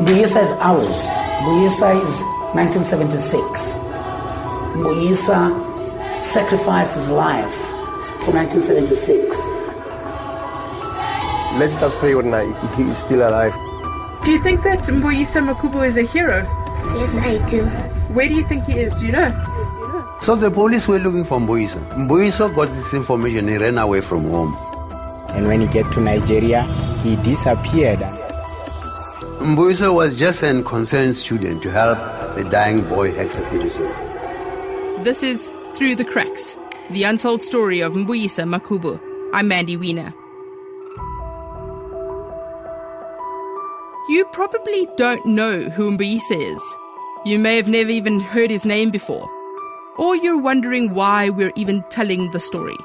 Mbuyisa is ours. Mbuyisa is 1976. Mbuyisa sacrificed his life for 1976. Let's just pray tonight. He is still alive. Do you think that Mbuyisa Makhubu is a hero? Yes, I do. Where do you think he is? Do you know? So the police were looking for Mbuiso. Mbuiso got this information, he ran away from home. And when he get to Nigeria, he disappeared. Mbuiso was just an concerned student to help the dying boy Hector Pieterson. This is Through the Cracks, the untold story of Mbuyisa Makhubu. I'm Mandy Wiener. You probably don't know who Mbuyisa is. You may have never even heard his name before. Or you're wondering why we're even telling the story.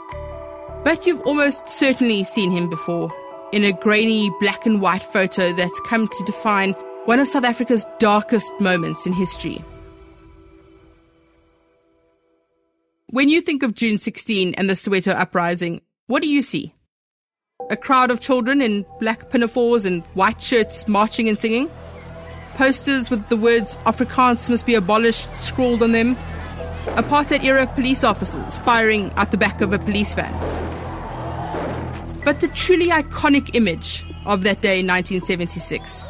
But you've almost certainly seen him before in a grainy black and white photo that's come to define one of South Africa's darkest moments in history. When you think of June 16 and the Soweto uprising, what do you see? A crowd of children in black pinafores and white shirts marching and singing? Posters with the words Afrikaans must be abolished scrawled on them? Apartheid era police officers firing out the back of a police van? But the truly iconic image of that day in 1976,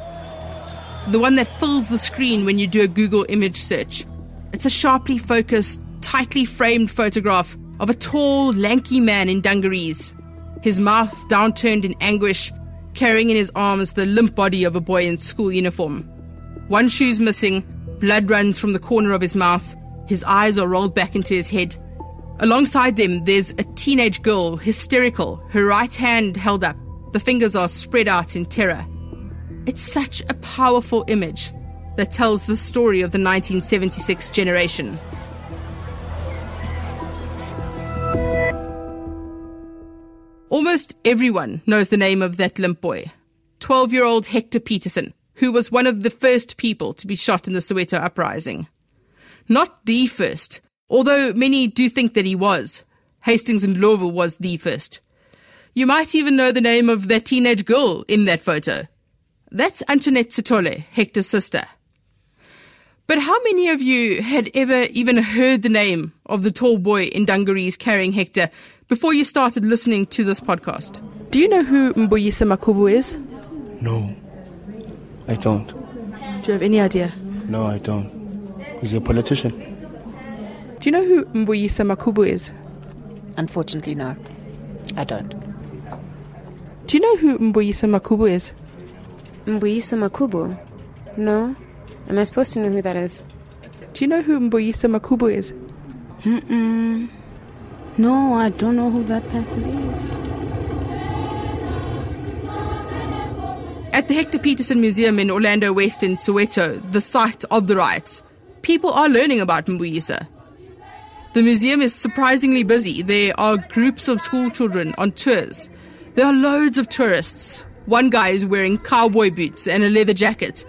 the one that fills the screen when you do a Google image search, it's a sharply focused, tightly framed photograph of a tall, lanky man in dungarees his mouth downturned in anguish, carrying in his arms the limp body of a boy in school uniform. One shoe's missing, blood runs from the corner of his mouth, his eyes are rolled back into his head. Alongside them, there's a teenage girl, hysterical, her right hand held up, the fingers are spread out in terror. It's such a powerful image that tells the story of the 1976 generation. Almost everyone knows the name of that limp boy 12 year old Hector Pieterson, who was one of the first people to be shot in the Soweto uprising. Not the first, although many do think that he was. Hastings and Ndlovu was the first. You might even know the name of that teenage girl in that photo. That's Antoinette Sithole, Hector's sister. But how many of you had ever even heard the name of the tall boy in dungarees carrying Hector before you started listening to this podcast. Do you know who Mbuyisa Makhubu is? No, I don't. Do you have any idea? No, I don't. Is he a politician? Do you know who Mbuyisa Makhubu is? Unfortunately, no. I don't. Do you know who Mbuyisa Makhubu is? Mbuyisa Makhubu? No. Am I supposed to know who that is? Do you know who Mbuyisa Makhubu is? Mm-mm. No, I don't know who that person is. At the Hector Pieterson Museum in Orlando West in Soweto, the site of the riots, people are learning about Mbuyisa. The museum is surprisingly busy. There are groups of school children on tours. There are loads of tourists. One guy is wearing cowboy boots and a leather jacket.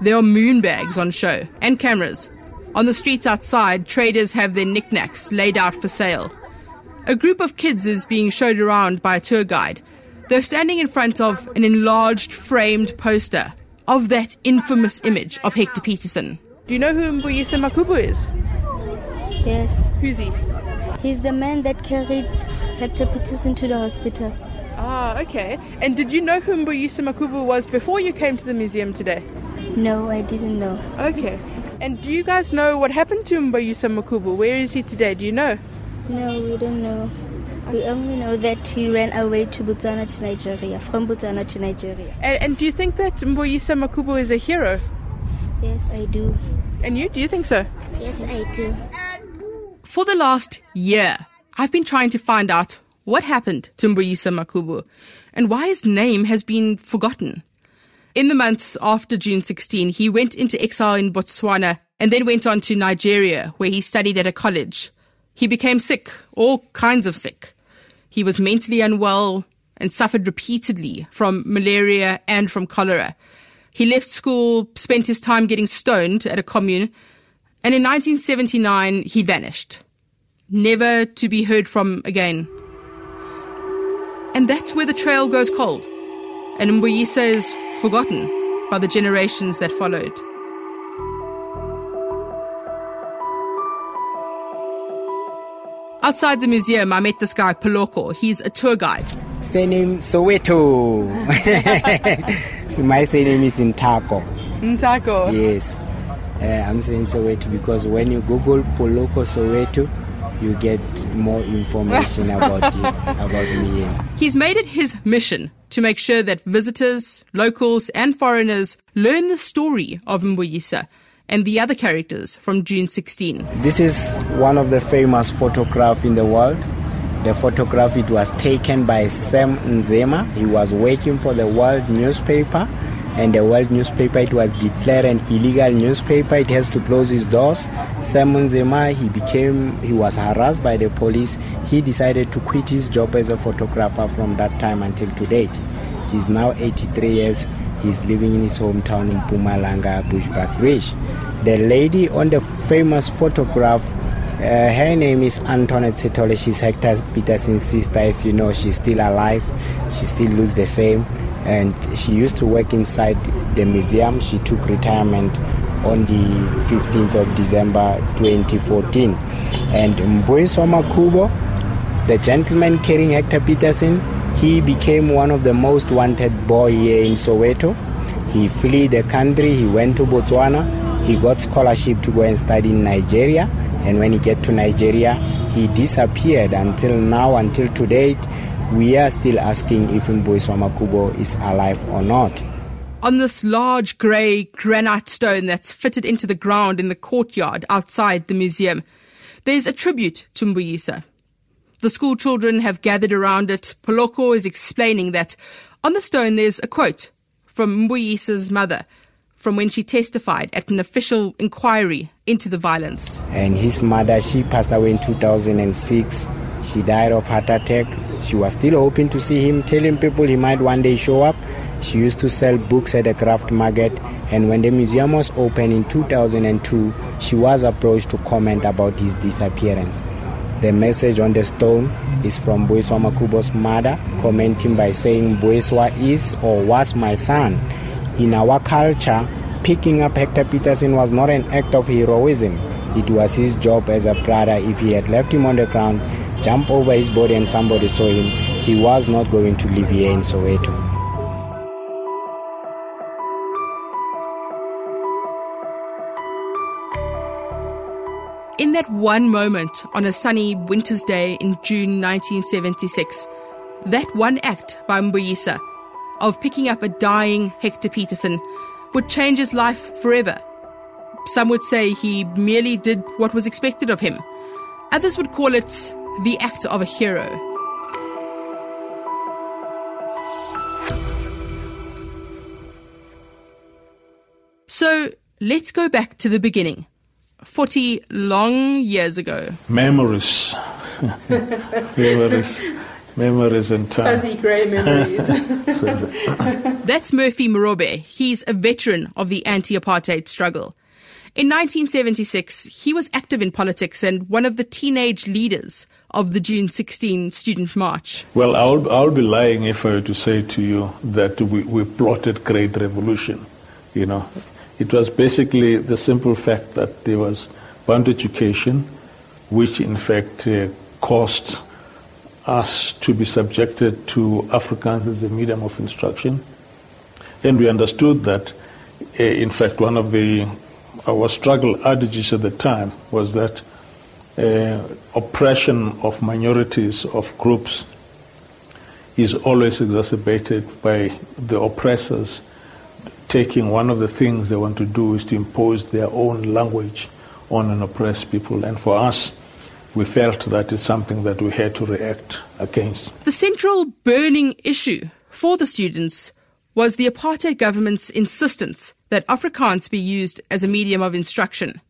There are moon bags on show and cameras. On the streets outside, traders have their knickknacks laid out for sale. A group of kids is being showed around by a tour guide. They're standing in front of an enlarged framed poster of that infamous image of Hector Pieterson. Do you know who Mbuyisa Makhubu is? Yes. Who's he? He's the man that carried Hector Pieterson to the hospital. Ah, okay. And did you know who Mbuyisa Makhubu was before you came to the museum today? No, I didn't know. Okay. And do you guys know what happened to Mbuyisa Makhubu? Where is he today? Do you know? No, we don't know. We only know that he ran away to Botswana to Nigeria, from Botswana to Nigeria. And, and do you think that Mbuyisa Makhubu is a hero? Yes, I do. And you? Do you think so? Yes, I do. For the last year, I've been trying to find out what happened to Mbuyisa Makhubu and why his name has been forgotten. In the months after June 16, he went into exile in Botswana and then went on to Nigeria, where he studied at a college. He became sick, all kinds of sick. He was mentally unwell and suffered repeatedly from malaria and from cholera. He left school, spent his time getting stoned at a commune, and in 1979 he vanished, never to be heard from again. And that's where the trail goes cold, and Mbuyisa is forgotten. by the generations that followed. Outside the museum, I met this guy, Poloko. He's a tour guide. Surname Soweto. so my surname is Intako. Ntako. Yes. Uh, I'm saying Soweto because when you Google Poloko Soweto, you get more information about you, about me. He's made it his mission to make sure that visitors, locals, and foreigners learn the story of Mbuyisa and the other characters from June 16. This is one of the famous photographs in the world. The photograph it was taken by Sam Nzima. He was working for the World newspaper, and the World newspaper it was declared an illegal newspaper. It has to close its doors. Sam Nzima he became he was harassed by the police. He decided to quit his job as a photographer from that time until to date. He's now 83 years. He's living in his hometown in Mpumalanga, Bushbuck Ridge. The lady on the famous photograph, uh, her name is Antoinette Sithole. She's Hector Pieterson's sister. As you know, she's still alive. She still looks the same. And she used to work inside the museum. She took retirement on the 15th of December 2014. And Mboiso Makubo, the gentleman carrying Hector Pieterson, he became one of the most wanted boy here in Soweto. He fled the country, he went to Botswana, he got scholarship to go and study in Nigeria, and when he get to Nigeria, he disappeared until now, until to date. We are still asking if Mboiso Makubo is alive or not. On this large grey granite stone that's fitted into the ground in the courtyard outside the museum, there's a tribute to Mbuyisa. The school children have gathered around it. Poloko is explaining that on the stone there's a quote from Mbuyisa's mother from when she testified at an official inquiry into the violence. And his mother, she passed away in 2006. She died of heart attack. She was still hoping to see him, telling people he might one day show up. She used to sell books at the craft market, and when the museum was opened in 2002, she was approached to comment about his disappearance. The message on the stone is from Boiswa Makubo's mother, commenting by saying, Boiswa is or was my son. In our culture, picking up Hector Pieterson was not an act of heroism. It was his job as a brother. If he had left him on the ground, jump over his body and somebody saw him, he was not going to live here in Soweto. In that one moment on a sunny winter's day in June 1976, that one act by Mbuyisa of picking up a dying Hector Pieterson would change his life forever. Some would say he merely did what was expected of him. Others would call it the act of a hero. So let's go back to the beginning. 40 long years ago. Memories. memories. Memories and time. Fuzzy grey memories. That's Murphy Morobe. He's a veteran of the anti apartheid struggle. In 1976, he was active in politics and one of the teenage leaders of the June 16 student march. well, I'll, I'll be lying if I were to say to you that we, we plotted great revolution. You know, it was basically the simple fact that there was Bantu education, which in fact uh, caused us to be subjected to Afrikaans as a medium of instruction. And we understood that, uh, in fact, one of the our struggle adages at the time was that uh, oppression of minorities, of groups, is always exacerbated by the oppressors taking one of the things they want to do is to impose their own language on an oppressed people. And for us, we felt that is something that we had to react against. The central burning issue for the students was the apartheid government's insistence that Afrikaans be used as a medium of instruction.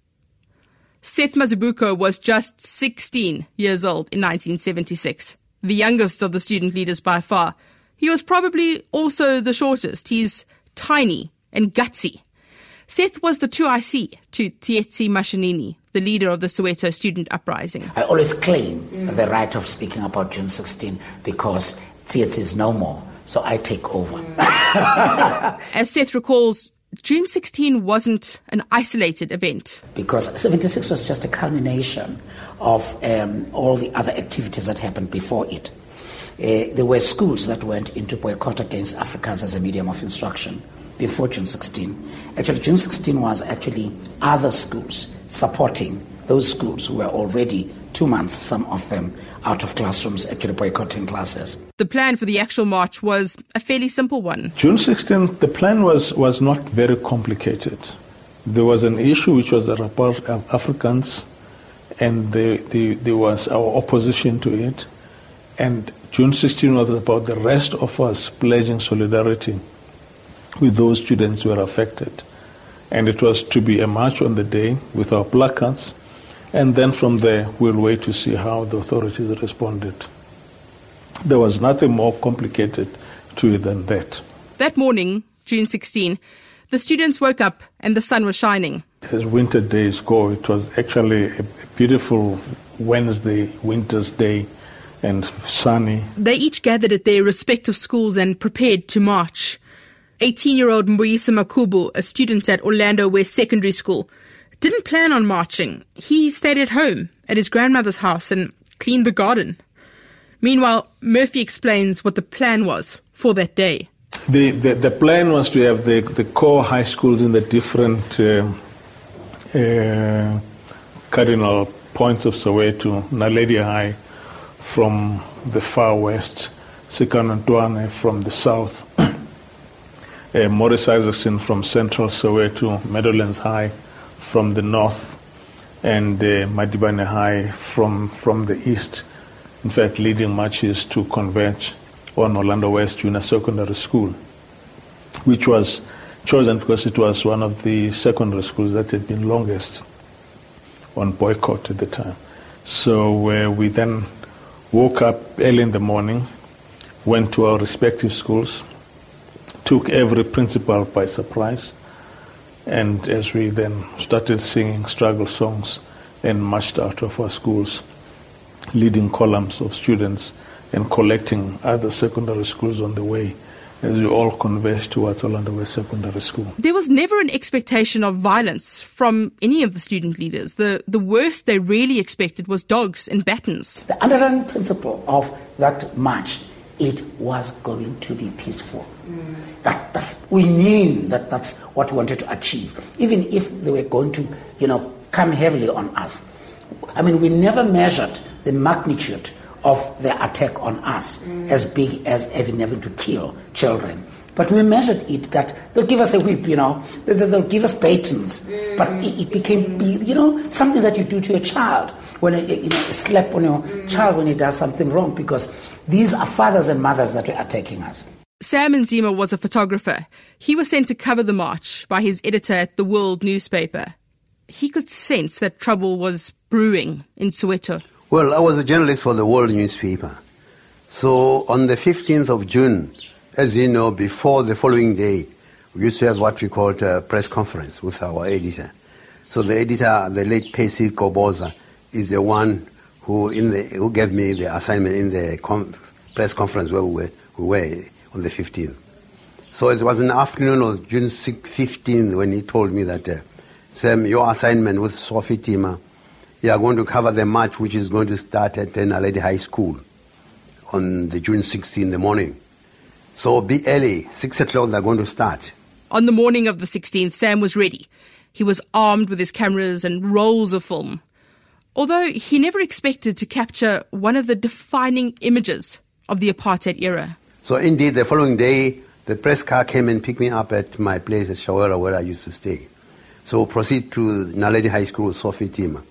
Seth Mazibuko was just 16 years old in 1976, the youngest of the student leaders by far. He was probably also the shortest. He's tiny and gutsy. Seth was the 2IC to Tsietsi Mashinini, the leader of the Soweto student uprising. I always claim the right of speaking about June 16 because Tsietsi is no more. so I take over. As Seth recalls, June 16 wasn't an isolated event. Because 76 was just a culmination of um, all the other activities that happened before it. Uh, there were schools that went into boycott against Afrikaans as a medium of instruction before June 16. Actually, June 16 was actually other schools supporting those schools who were already two months, some of them out of classrooms, actually boycotting classes. The plan for the actual march was a fairly simple one. June 16th, the plan was, was not very complicated. There was an issue which was about Afrikaans, and the, the, there was our opposition to it. And June 16 was about the rest of us pledging solidarity with those students who were affected. And it was to be a march on the day with our placards and then from there, we'll wait to see how the authorities responded. There was nothing more complicated to it than that. That morning, June 16, the students woke up and the sun was shining. As winter days go, it was actually a beautiful Wednesday, winter's day, and sunny. They each gathered at their respective schools and prepared to march. 18 year old Mbuyisa Makhubu, a student at Orlando West Secondary School, didn't plan on marching. He stayed at home at his grandmother's house and cleaned the garden. Meanwhile, Murphy explains what the plan was for that day. The, the, the plan was to have the, the core high schools in the different uh, uh, cardinal points of Soweto, Naledi High from the far west, Sekana from the south, uh, Morris Isaacson from central Soweto, Meadowlands High, from the north and uh, Madibane High from, from the east. In fact, leading marches to converge on Orlando West Junior Secondary School, which was chosen because it was one of the secondary schools that had been longest on boycott at the time. So uh, we then woke up early in the morning, went to our respective schools, took every principal by surprise, and as we then started singing struggle songs and marched out of our schools, leading columns of students and collecting other secondary schools on the way as we all converged towards Orlando West Secondary School. There was never an expectation of violence from any of the student leaders. The, the worst they really expected was dogs and batons. The underlying principle of that march, it was going to be peaceful. Mm. That, we knew that that's what we wanted to achieve, even if they were going to, you know, come heavily on us. I mean, we never measured the magnitude of the attack on us mm. as big as having never to kill children. But we measured it that they'll give us a whip, you know, they'll give us batons. Mm. But it, became, you know, something that you do to a child when a, you know, slap on your mm. child when he does something wrong because these are fathers and mothers that are attacking us. Sam Nzima was a photographer. He was sent to cover the march by his editor at the World newspaper. He could sense that trouble was brewing in Soweto. Well, I was a journalist for the World newspaper. So on the 15th of June, as you know, before the following day, we used to have what we called a press conference with our editor. So the editor, the late Percy Qoboza, is the one who, in the, who gave me the assignment in the com- press conference where we were, we were on the 15th. So it was an afternoon of June 15 when he told me that, uh, Sam, your assignment with Sophie Tema, you are going to cover the match which is going to start at Naledi High School on the June 16 in the morning. So be early, 6 o'clock they're going to start. On the morning of the 16th, Sam was ready. He was armed with his cameras and rolls of film. Although he never expected to capture one of the defining images of the apartheid era. So indeed, the following day, the press car came and picked me up at my place at Shawera where I used to stay. So proceed to Naledi High School with Sophie Tema.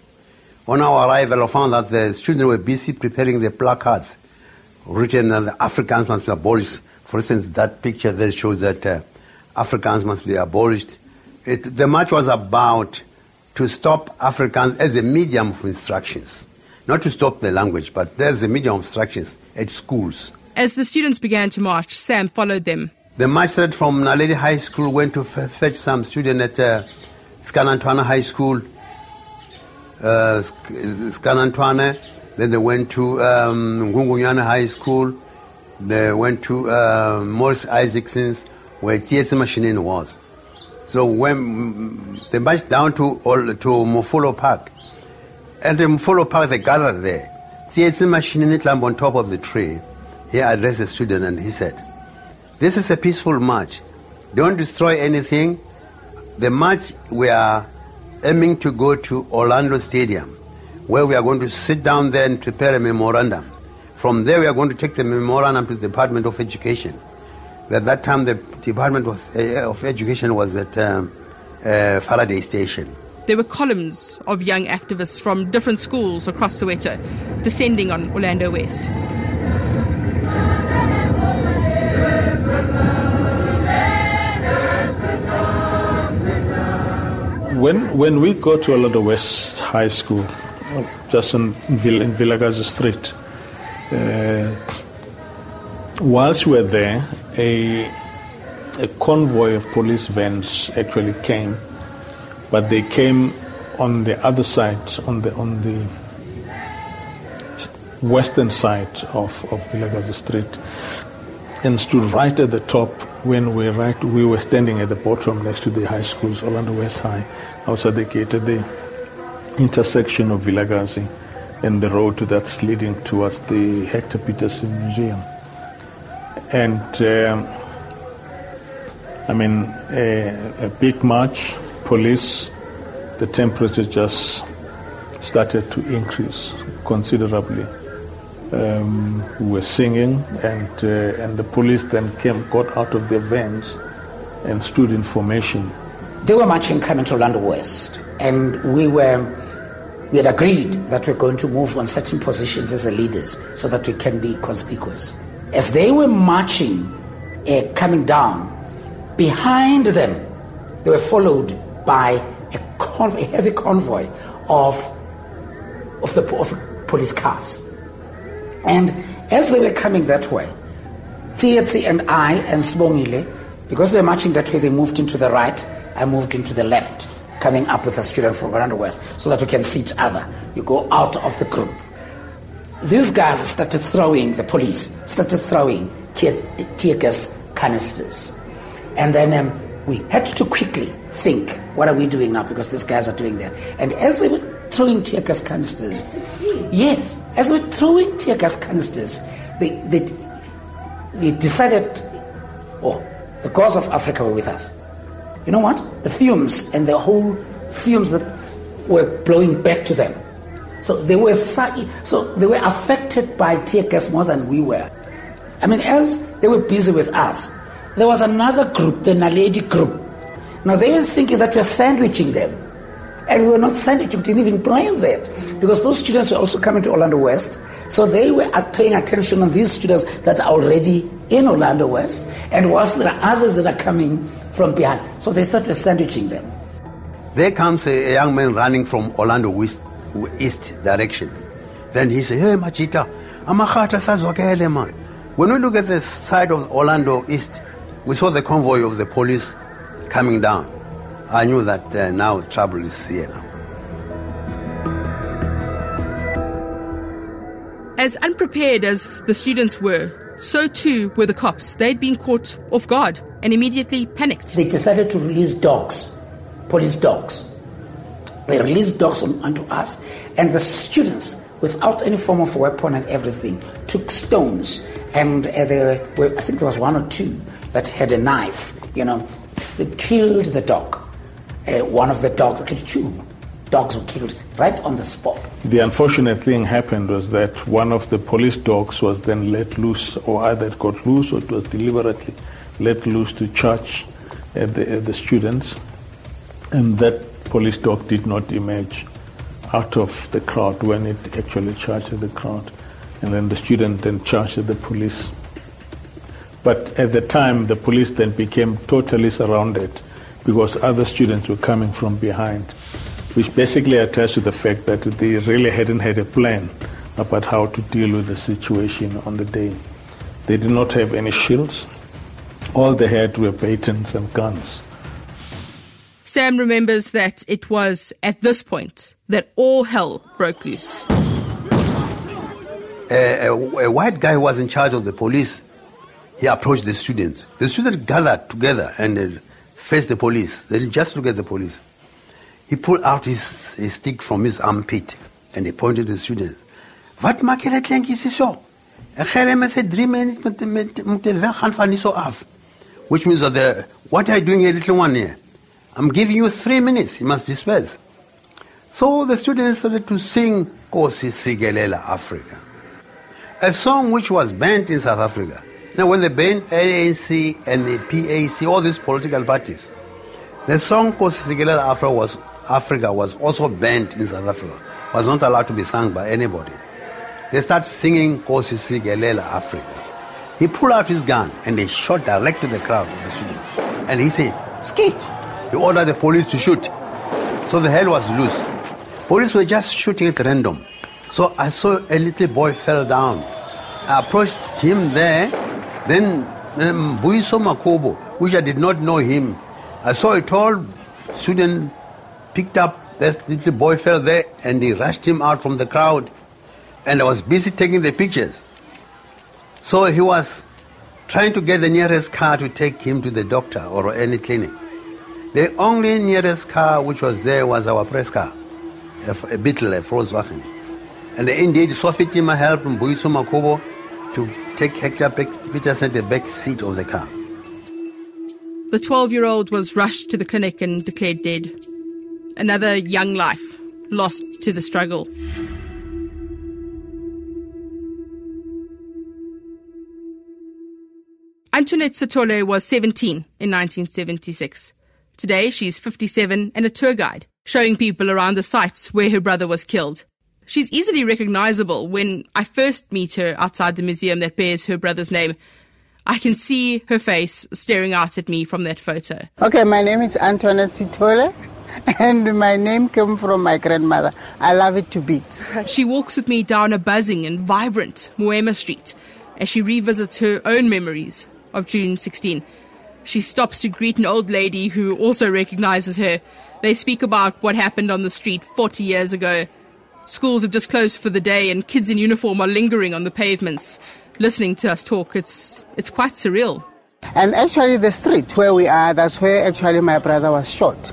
On our arrival, I found that the students were busy preparing the placards written that the Afrikaans must be abolished. For instance, that picture there shows that uh, Afrikaans must be abolished. It, the march was about to stop Afrikaans as a medium of instructions, not to stop the language, but as a medium of instructions at schools. As the students began to march, Sam followed them. The march started from Naledi High School, went to f- fetch some students at uh, Skanantwana High School, uh, Skanantwana. Then they went to um, High School, they went to uh, Morris Isaacson's, where Mashinini was. So when they marched down to, to Mofolo Park, and in Mofolo Park they gathered there. Tsietsi Mashinini climbed on top of the tree. He addressed the student and he said, This is a peaceful march. Don't destroy anything. The march we are aiming to go to Orlando Stadium, where we are going to sit down there and prepare a memorandum. From there, we are going to take the memorandum to the Department of Education. At that time, the Department was, uh, of Education was at um, uh, Faraday Station. There were columns of young activists from different schools across Soweto descending on Orlando West. When, when we go to Orlando West High School, just in, Vill- in Vilakazi Street, Uh, whilst we were there, a, a convoy of police vans actually came, but they came on the other side, on the on the western side of, of Vilakazi Street, and stood right at the top when we right we were standing at the bottom next to the high schools, Orlando West High, outside the gate at the intersection of Vilakazi and the road that's leading towards the Hector Pieterson Museum. And um, I mean, a, a big march, police, the temperature just started to increase considerably. Um, we were singing, and uh, and the police then came, got out of their vans, and stood in formation. They were marching coming to Orlando West, and we were we had agreed that we're going to move on certain positions as the leaders so that we can be conspicuous. As they were marching, uh, coming down, behind them, they were followed by a, a heavy convoy of of the of police cars. And as they were coming that way, Tsietsi and I and Smongile, because they were marching that way, they moved into the right, I moved into the left, coming up with a student from Orlando West, so that we can see each other. You go out of the group. These guys started throwing, the police started throwing tear, gas canisters. And then um, we had to quickly think, what are we doing now? Because these guys are doing that. And as they were throwing tear gas canisters, yes, as they were throwing tear gas canisters, they, they, they decided, oh, the gods of Africa were with us. You know what? The fumes and the whole fumes that were blowing back to them. So they were so they were affected by tear gas more than we were. I mean, as they were busy with us, there was another group, the Naledi group. Now they were thinking that we were sandwiching them. And we were not sandwiching, we didn't even plan that. Because those students were also coming to Orlando West. So they were paying attention on these students that are already in Orlando West. And whilst there are others that are coming from behind. So they thought we sandwiching them. There comes a, young man running from Orlando West, east direction. Then he said, Hey, Machita, amachata sazwakele man. When we look at the side of Orlando East, we saw the convoy of the police coming down. I knew that uh, now trouble is here now. As unprepared as the students were, so too were the cops. They'd been caught off guard and immediately panicked. They decided to release dogs, police dogs. They released dogs on, onto us, and the students, without any form of weapon and everything, took stones. And uh, there were, I think there was one or two that had a knife. You know, they killed the dog. Uh, one of the dogs, actually two dogs were killed right on the spot. The unfortunate thing happened was that one of the police dogs was then let loose, or either it got loose or it was deliberately let loose to charge at the, at the students. And that police dog did not emerge out of the crowd when it actually charged at the crowd. And then the student then charged at the police. But at the time, the police then became totally surrounded because other students were coming from behind, which basically attests to the fact that they really hadn't had a plan about how to deal with the situation on the day. They did not have any shields. All they had were batons and guns. Sam remembers that it was at this point that all hell broke loose. A, a, a white guy who was in charge of the police he approached the students. The students gathered together and uh, faced the police. Then just look at the police. He pulled out his, his stick from his armpit and he pointed to the students. Wat maak julle kleintjies hierso? Ek gee hulle met 3 minute met met moet weg gaan van. Which means that the, what are you doing here little one here? I'm giving you 3 minutes. You must disperse. So the students started to sing Kosi Sigelela Africa. A song which was banned in South Africa. Now when they banned ANC and the PAC, all these political parties, the song Kosi Sigelela Africa was, Africa was also banned in South Africa. Was not allowed to be sung by anybody. They start singing Kosi Sigelela Africa. He pulled out his gun and they shot directly the crowd of the students. And he said, Skit! He ordered the police to shoot. So the hell was loose. Police were just shooting at random. So I saw a little boy fell down. I approached him there. Then um, Buiso Makobo, which I did not know him, I saw a tall student picked up that little boy fell there and he rushed him out from the crowd and I was busy taking the pictures. So he was trying to get the nearest car to take him to the doctor or any clinic. The only nearest car which was there was our press car, a, a Beetle, a Volkswagen. And indeed, Sophie Tema helped Mbuiso Makobo to take Hector Pieterson the back seat of the car. The 12 year old was rushed to the clinic and declared dead. Another young life lost to the struggle. Antoinette Sithole was 17 in 1976. Today, she's 57 and a tour guide, showing people around the sites where her brother was killed. She's easily recognizable when I first meet her outside the museum that bears her brother's name. I can see her face staring out at me from that photo. Okay, my name is Antoinette Sithole, and my name came from my grandmother. I love it to bits. She walks with me down a buzzing and vibrant Moema Street as she revisits her own memories of June 16. She stops to greet an old lady who also recognizes her. They speak about what happened on the street 40 years ago. Schools have just closed for the day and kids in uniform are lingering on the pavements. Listening to us talk, it's, it's quite surreal. And actually, the street where we are, that's where actually my brother was shot.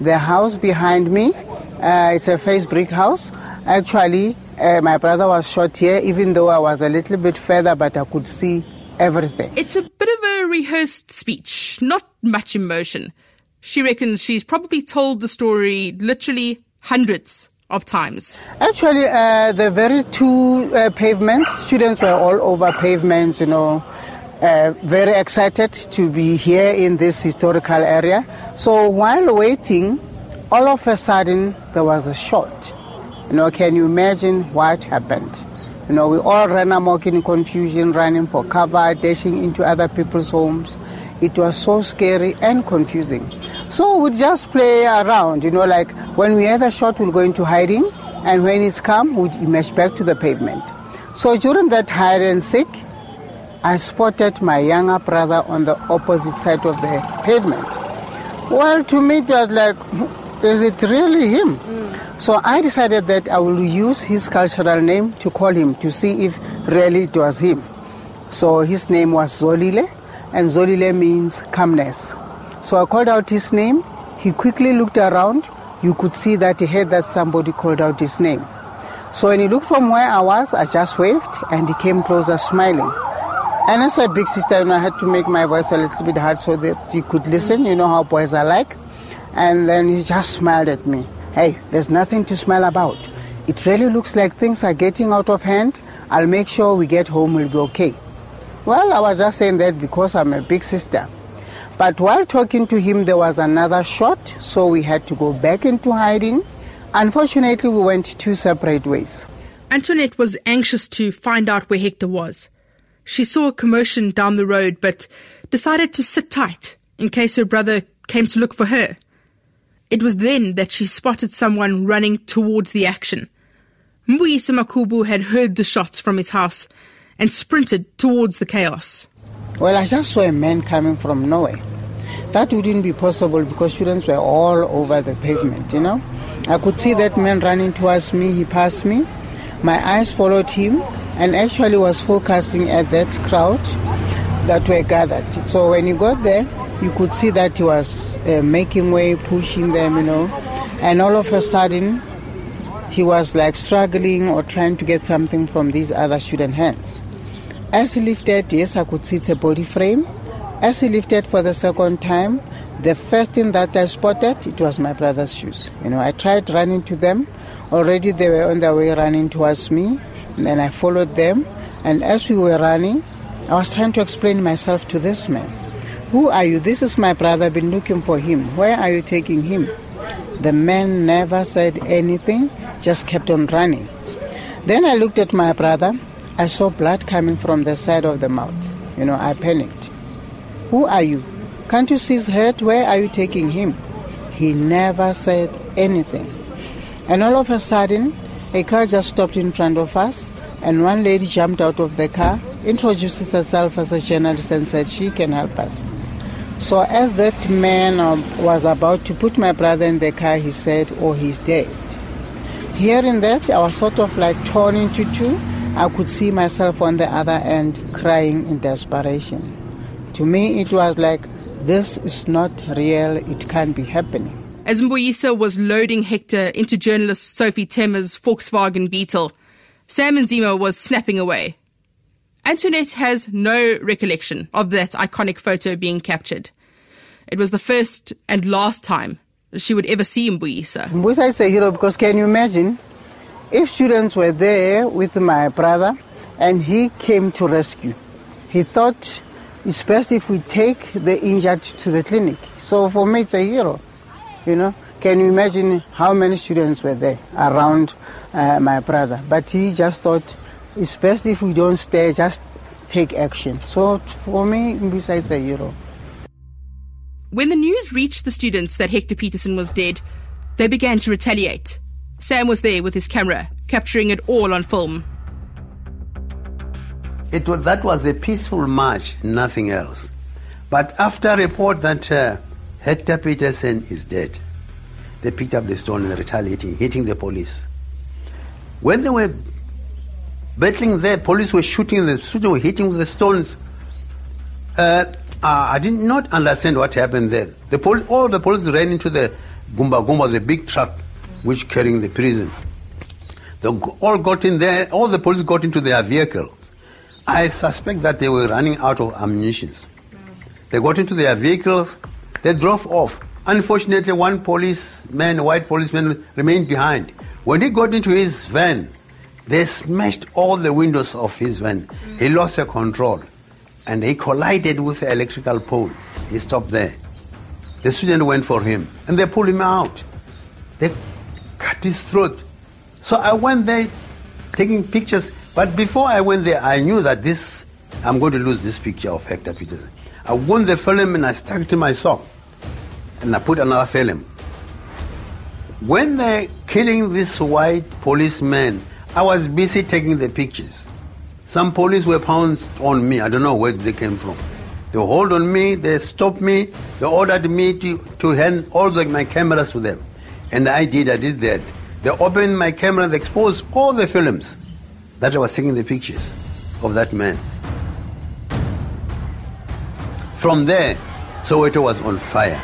The house behind me, uh, it's a face brick house. Actually, uh, my brother was shot here, even though I was a little bit further, but I could see everything. It's a bit of a rehearsed speech, not much emotion. She reckons she's probably told the story literally hundreds of times. Actually, uh, the very two uh, pavements, students were all over pavements, you know, uh, very excited to be here in this historical area. So while waiting, all of a sudden there was a shot. You know, can you imagine what happened? You know, we all ran amok in confusion, running for cover, dashing into other people's homes. It was so scary and confusing. So we'd just play around, you know, like when we had a shot, we'll go into hiding, and when it's come, we'd emerge back to the pavement. So during that hide and seek, I spotted my younger brother on the opposite side of the pavement. Well, to me, it was like, is it really him? Mm. So I decided that I will use his cultural name to call him to see if really it was him. So his name was Zolile, and Zolile means calmness. So I called out his name. He quickly looked around. You could see that he heard that somebody called out his name. So when he looked from where I was, I just waved and he came closer smiling. And as a big sister, you know, I had to make my voice a little bit hard so that you could listen. You know how boys are like. And then he just smiled at me. Hey, there's nothing to smile about. It really looks like things are getting out of hand. I'll make sure we get home, we'll be okay. Well, I was just saying that because I'm a big sister. But while talking to him, there was another shot, so we had to go back into hiding. Unfortunately, we went two separate ways. Antoinette was anxious to find out where Hector was. She saw a commotion down the road, but decided to sit tight in case her brother came to look for her. It was then that she spotted someone running towards the action. Mbuyisa Makhubu had heard the shots from his house and sprinted towards the chaos. Well, I just saw a man coming from nowhere. That wouldn't be possible because students were all over the pavement, you know. I could see that man running towards me, he passed me. My eyes followed him and actually was focusing at that crowd. that were gathered. So when he got there, you could see that he was uh, making way, pushing them, you know, and all of a sudden he was like struggling or trying to get something from these other student hands. As he lifted, yes, I could see the body frame. As he lifted for the second time, the first thing that I spotted, it was my brother's shoes. You know, I tried running to them. Already they were on their way running towards me. And I followed them. And as we were running, I was trying to explain myself to this man. Who are you? This is my brother. I've been looking for him. Where are you taking him? The man never said anything, just kept on running. Then I looked at my brother. I saw blood coming from the side of the mouth. You know, I panicked. Who are you? Can't you see his head? Where are you taking him? He never said anything. And all of a sudden, a car just stopped in front of us, and one lady jumped out of the car, introduces herself as a journalist, and said she can help us. So, as that man um, was about to put my brother in the car, he said, Oh, he's dead. Hearing that, I was sort of like torn into two. I could see myself on the other end crying in desperation. To me, it was like, this is not real, it can't be happening. As Mbuyisa was loading Hector into journalist Sophie Tema's Volkswagen Beetle, Sam Nzima was snapping away. Antoinette has no recollection of that iconic photo being captured. It was the first and last time she would ever see Mbuyisa. Mbuyisa is a hero because can you imagine if students were there with my brother and he came to rescue? He thought it's best if we take the injured to the clinic. So for me, it's a hero. You know, can you imagine how many students were there around uh, my brother? But he just thought it's best if we don't stay, just take action. So for me, besides is a hero. When the news reached the students that Hector Pieterson was dead, they began to retaliate. Sam was there with his camera, capturing it all on film. It was, that was a peaceful march, nothing else. But after a report that uh, Hector Pieterson is dead, they picked up the stone and retaliating, hitting the police. When they were battling there, police were shooting, the students were hitting with the stones. Uh, I did not understand what happened there. The pol- all the police ran into the Gumba Gumba, the big truck which carrying the prison. They all got in there, all the police got into their vehicles. I suspect that they were running out of ammunition. They got into their vehicles, they drove off. Unfortunately, one policeman, white policeman, remained behind. When he got into his van, they smashed all the windows of his van. He mm. lost the control and he collided with the electrical pole. He stopped there. The student went for him and they pulled him out. They cut his throat. So I went there taking pictures. But before I went there, I knew that this, I'm going to lose this picture of Hector Pieterson. I won the film and I stuck to my sock. And I put another film. When they're killing this white policeman, I was busy taking the pictures. Some police were pounced on me. I don't know where they came from. They hold on me, they stopped me, they ordered me to, to hand all the, my cameras to them. And I did, I did that. They opened my camera, they exposed all the films that I was taking the pictures of that man. From there, Soweto was on fire.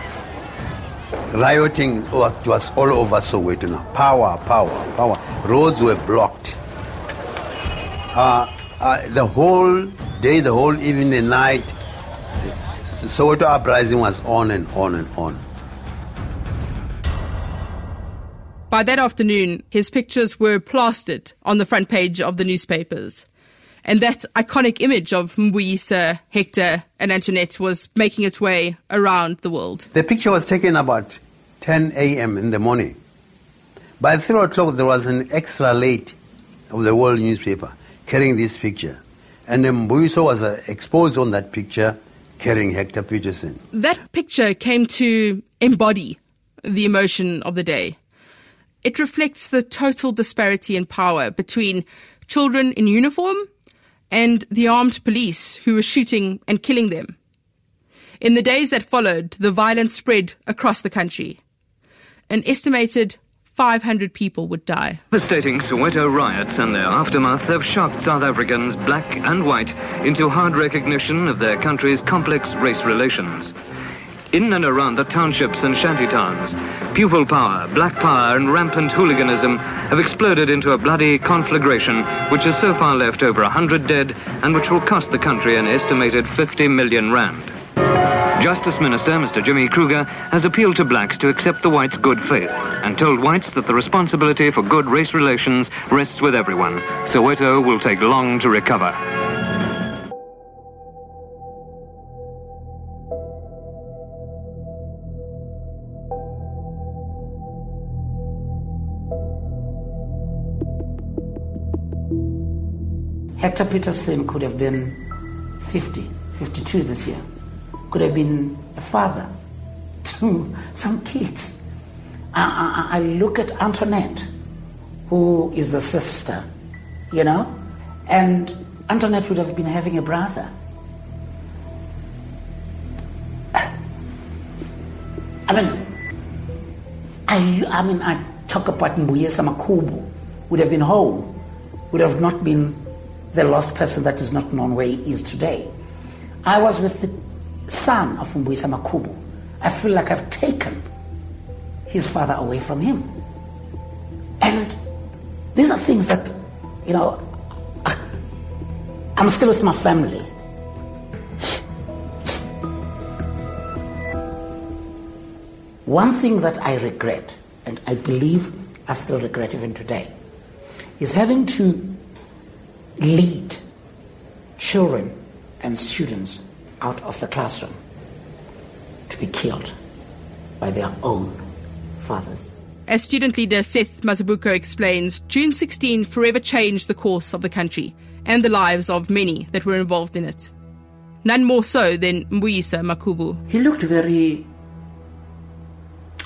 Rioting was all over Soweto now. Power, power, power. Roads were blocked. Uh, uh, the whole day, the whole evening, the night, Soweto uprising was on and on and on. By that afternoon, his pictures were plastered on the front page of the newspapers. And that iconic image of Mbuyisa, Hector, and Antoinette was making its way around the world. The picture was taken about 10 a.m. in the morning. By 3 o'clock, there was an extra late of the world newspaper carrying this picture. And Mbuyisa was uh, exposed on that picture carrying Hector Pieterson. That picture came to embody the emotion of the day. It reflects the total disparity in power between children in uniform and the armed police who were shooting and killing them. In the days that followed, the violence spread across the country. An estimated 500 people would die. The devastating Soweto riots and their aftermath have shocked South Africans, black and white, into hard recognition of their country's complex race relations. In and around the townships and shantytowns, pupil power, black power and rampant hooliganism have exploded into a bloody conflagration which has so far left over 100 dead and which will cost the country an estimated 50 million rand. Justice Minister Mr. Jimmy Kruger has appealed to blacks to accept the whites' good faith and told whites that the responsibility for good race relations rests with everyone. Soweto will take long to recover. Hector Pieterson could have been 50, 52 this year. Could have been a father to some kids. I, I, I look at Antoinette, who is the sister, you know, and Antoinette would have been having a brother. I mean, I, I mean, I talk about Mbuyisa Makhubu, would have been home, would have not been the lost person that is not known where he is today. I was with the son of Mbuyisa Makhubu. I feel like I've taken his father away from him. And these are things that, you know, I'm still with my family. One thing that I regret, and I believe I still regret even today, is having to lead children and students out of the classroom to be killed by their own fathers. As student leader Seth Mazibuko explains, June 16 forever changed the course of the country and the lives of many that were involved in it. None more so than Mbuyisa Makhubu. He looked very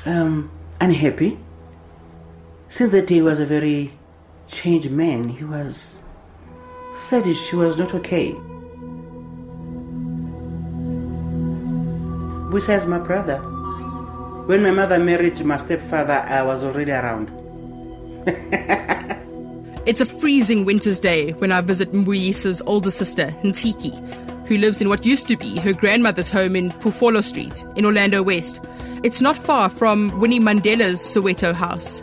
um, unhappy. Since that day, he was a very changed man. He was saddish. she was not okay. Busa my brother. When my mother married my stepfather, I was already around. It's a freezing winter's day when I visit Mbuyisa's older sister, Ntiki, who lives in what used to be her grandmother's home in Pufolo Street in Orlando West. It's not far from Winnie Mandela's Soweto house.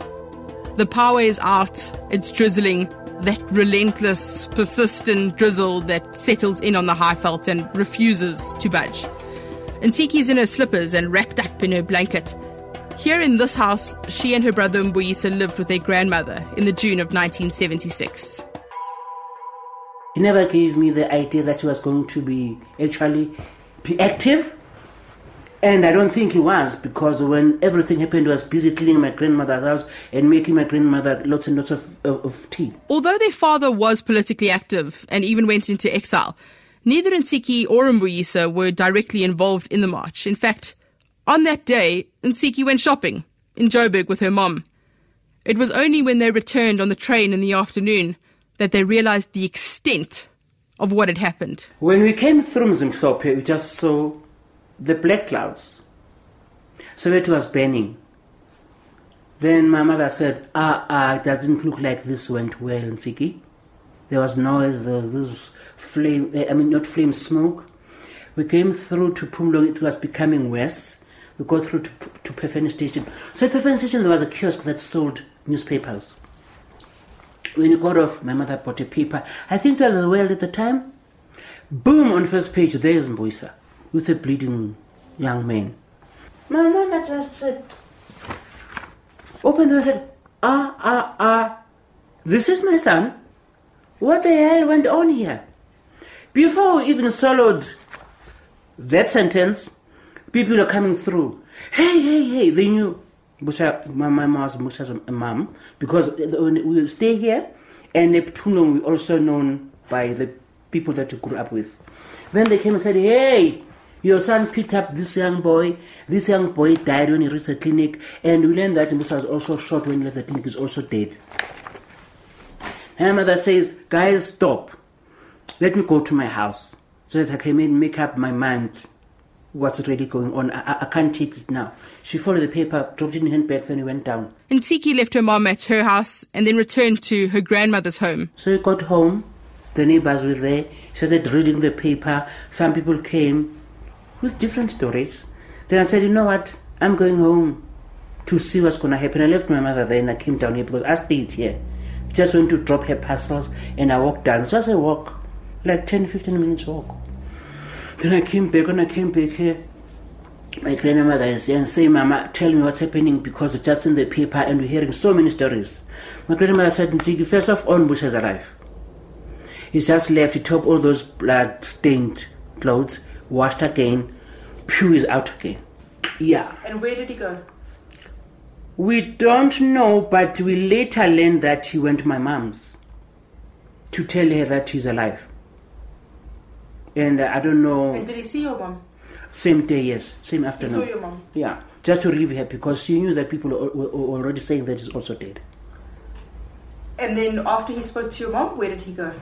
The power is out, it's drizzling, that relentless, persistent drizzle that settles in on the Highveld and refuses to budge. Ntiki's in her slippers and wrapped up in her blanket. Here in this house, she and her brother Mbuyisa lived with their grandmother in the June of 1976. He never gave me the idea that he was going to be actually be active. And I don't think he was because when everything happened, he was busy cleaning my grandmother's house and making my grandmother lots and lots of, of, of tea. Although their father was politically active and even went into exile, neither Ntiki or Mbuyisa were directly involved in the march. In fact, on that day, Ntiki went shopping in Joburg with her mom. It was only when they returned on the train in the afternoon that they realized the extent of what had happened. When we came through Mzimhlophe, we just saw the black clouds. So it was burning. Then my mother said, ah, ah, it doesn't look like this went well in Tsiki. There was noise, there was this flame, eh, I mean, not flame, smoke. We came through to Phomolong, it was becoming worse. We got through to, to Phefeni Station. So at Phefeni Station, there was a kiosk that sold newspapers. When you got off, my mother bought a paper. I think it was a world at the time. Boom, on first page, there's Mbuyisa with a bleeding young man. My mother just said, opened and said, ah, ah, ah, this is my son. What the hell went on here? Before we even swallowed that sentence, people are coming through. Hey, hey, hey, they knew. Busha, my, my mom was Musa's mom because we stay here and Neptunum we also known by the people that we grew up with. Then they came and said, hey, your son picked up this young boy. This young boy died when he reached the clinic. And we learned that Musa was also shot when he left the clinic. He's also dead. And my mother says, guys, stop. Let me go to my house so that I can make up my mind what's really going on. I, I can't take it now. She folded the paper, dropped it in her handbag, then we went down. Ntiki left her mom at her house and then returned to her grandmother's home. So he got home. The neighbors were there. Started reading the paper. Some people came with different stories. Then I said, you know what? I'm going home to see what's going to happen. I left my mother there and I came down here because I stayed here. Just went to drop her parcels and I walked down. Just a walk, like 10, 15 minutes walk. Then I came back. and I came back here, my grandmother is there and say, Mama, tell me what's happening because it's just in the paper and we're hearing so many stories. My grandmother said, Ntiki, first off, on Bush is alive. He's just left. He took all those blood stained clothes, washed again, Pew is out again. Yeah. And where did he go? We don't know, but we later learned that he went to my mom's to tell her that he's alive. And uh, I don't know. And did he see your mom? Same day, yes. Same afternoon. He saw your mom. Yeah. Just to relieve her because she knew that people were already saying that he's also dead. And then after he spoke to your mom, where did he go?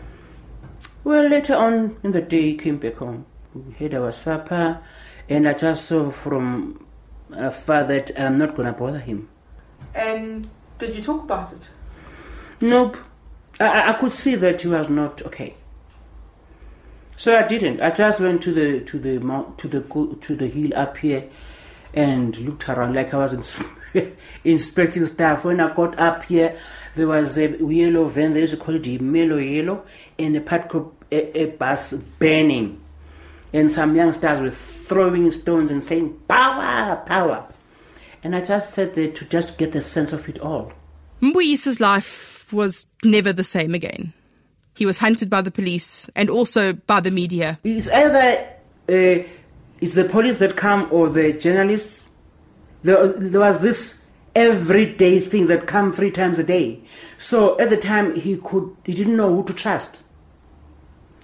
Well, later on in the day, he came back home. We had our supper, and I just saw from uh, afar that I'm not going to bother him. And did you talk about it? Nope. I- I, could see that he was not okay. So I didn't. I just went to the to the mount to the to the hill up here and looked around like I was ins- inspecting stuff. When I got up here, there was a yellow van. There is a call it mellow yellow, and a PUTCO a, a bus burning, and some youngsters were throwing stones and saying "power, power," and I just sat there to just get the sense of it all. Mbuyisa's life was never the same again. He was hunted by the police and also by the media. It's either uh, it's the police that come or the journalists. There, there was this everyday thing that come three times a day. So at the time he could he didn't know who to trust.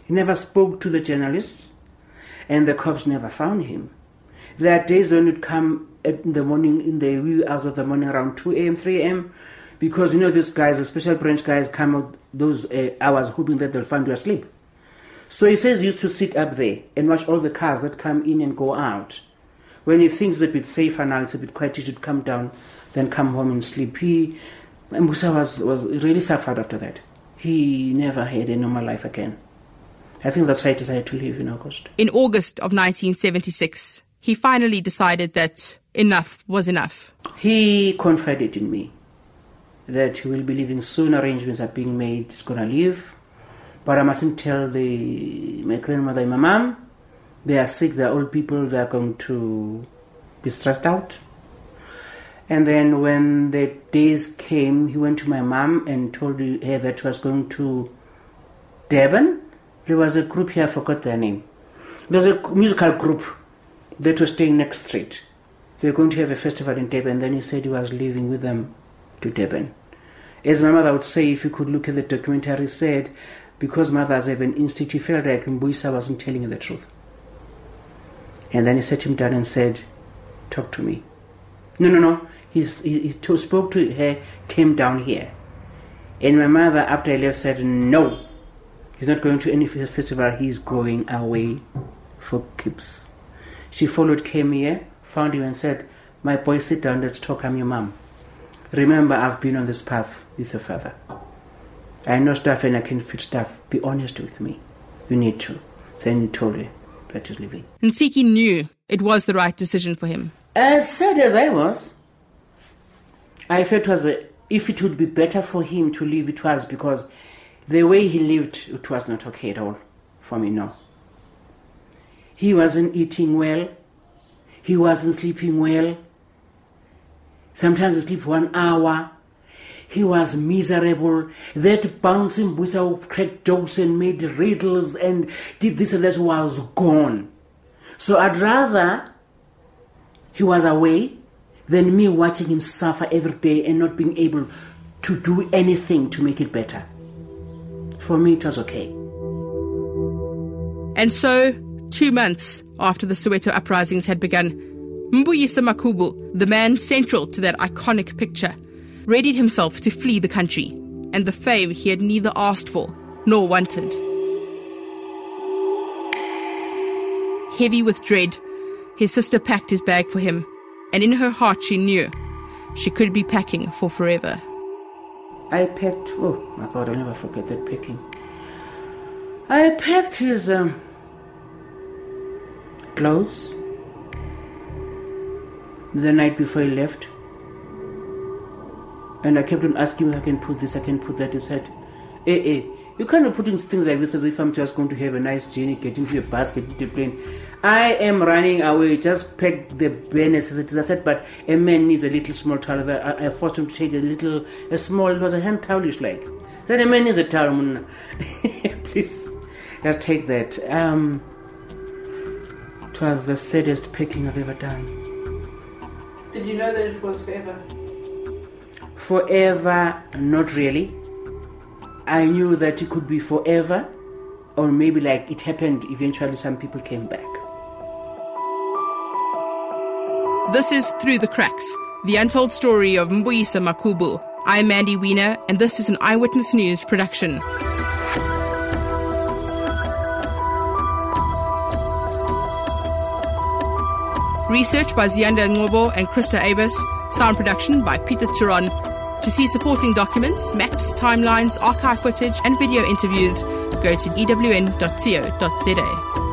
He never spoke to the journalists, and the cops never found him. There are days when it come in the morning, in the wee hours of the morning, around two a.m., three a.m., because you know these guys, the special branch guys, come out those uh, hours hoping that they'll find you asleep. So he says he used to sit up there and watch all the cars that come in and go out. When he thinks that it's a bit safer now, it's a bit quiet, he should come down, then come home and sleep. He, Musa was, was really suffered after that. He never had a normal life again. I think that's why he decided to leave in August. In August of 1976, he finally decided that enough was enough. He confided in me that he will be leaving soon. Arrangements are being made. He's gonna leave, but I mustn't tell the my grandmother and my mom. They are sick. They are old people. They are going to be stressed out. And then when the days came, he went to my mom and told her that he was going to Durban. There was a group here. I forgot their name. There was a musical group that was staying next street. They were going to have a festival in Durban. Then he said he was leaving with them to Durban. As my mother would say, if you could look at the documentary, said, because mothers have an instinct, he felt like Mbuyisa wasn't telling the truth. And then he sat him down and said, Talk to me. No, no, no. He he to- spoke to her, came down here. And my mother, after I left, said, No, he's not going to any festival, he's going away for keeps. She followed, came eh? here, found him, and said, My boy, sit down, let's talk. I'm your mom. Remember, I've been on this path with your father. I know stuff and I can fix stuff. Be honest with me. You need to. Then he told her that he's leaving. Ntiki knew it was the right decision for him. As sad as I was, I felt was a, if it would be better for him to leave, it was because the way he lived, it was not okay at all for me, no. He wasn't eating well. He wasn't sleeping well. Sometimes he sleep one hour. He was miserable. That bouncing whistle cracked jokes and made riddles and did this and that was gone. So I'd rather he was away than me watching him suffer every day and not being able to do anything to make it better. For me, it was okay. And so, two months after the Soweto uprisings had begun, Mbuyisa Makhubu, the man central to that iconic picture, readied himself to flee the country and the fame he had neither asked for nor wanted. Heavy with dread, his sister packed his bag for him, and in her heart she knew she could be packing for forever. I packed, oh my God, I'll never forget that packing. I packed his um, clothes the night before he left. And I kept on asking him, I can put this, I can put that. He said, eh, eh, you can't be putting things like this as if I'm just going to have a nice journey, get into a bus, get into a plane. I am running away, just pack the bare necessities. I said, but a man needs a little small towel. I, I forced him to take a little, a small, it was a hand towelish like. Then a man needs a towel. Please, just take that. Um, it was the saddest packing I've ever done. Did you know that it was forever? Forever, not really. I knew that it could be forever, or maybe like it happened eventually, some people came back. This is Through the Cracks, the untold story of Mbuyisa Makhubu. I'm Mandy Wiener, and this is an Eyewitness News production. Research by Zianda Ngobo and Krista Abus. Sound production by Peter Turon. To see supporting documents, maps, timelines, archive footage, and video interviews, go to ewn.co.za.